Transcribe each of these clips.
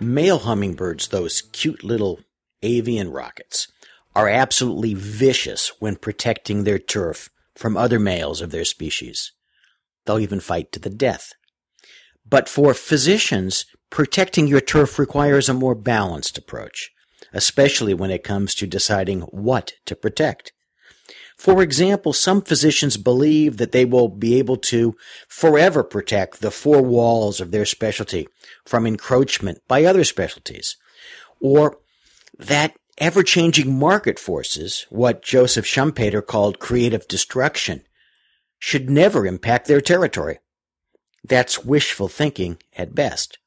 Male hummingbirds, those cute little avian rockets, are absolutely vicious when protecting their turf from other males of their species. They'll even fight to the death. But for physicians, protecting your turf requires a more balanced approach, especially when it comes to deciding what to protect. For example, some physicians believe that they will be able to forever protect the four walls of their specialty from encroachment by other specialties, or that ever-changing market forces, what Joseph Schumpeter called creative destruction, should never impact their territory. That's wishful thinking at best.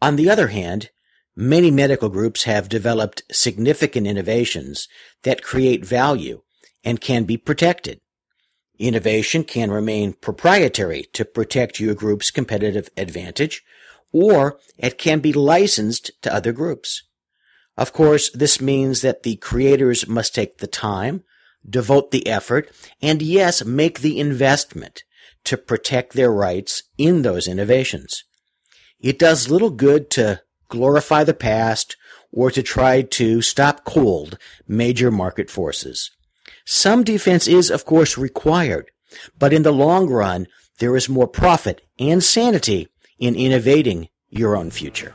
On the other hand, many medical groups have developed significant innovations that create value and can be protected. Innovation can remain proprietary to protect your group's competitive advantage, or it can be licensed to other groups. Of course, this means that the creators must take the time, devote the effort, and yes, make the investment to protect their rights in those innovations. It does little good to glorify the past or to try to stop cold major market forces. Some defense is, of course, required, but in the long run, there is more profit and sanity in innovating your own future.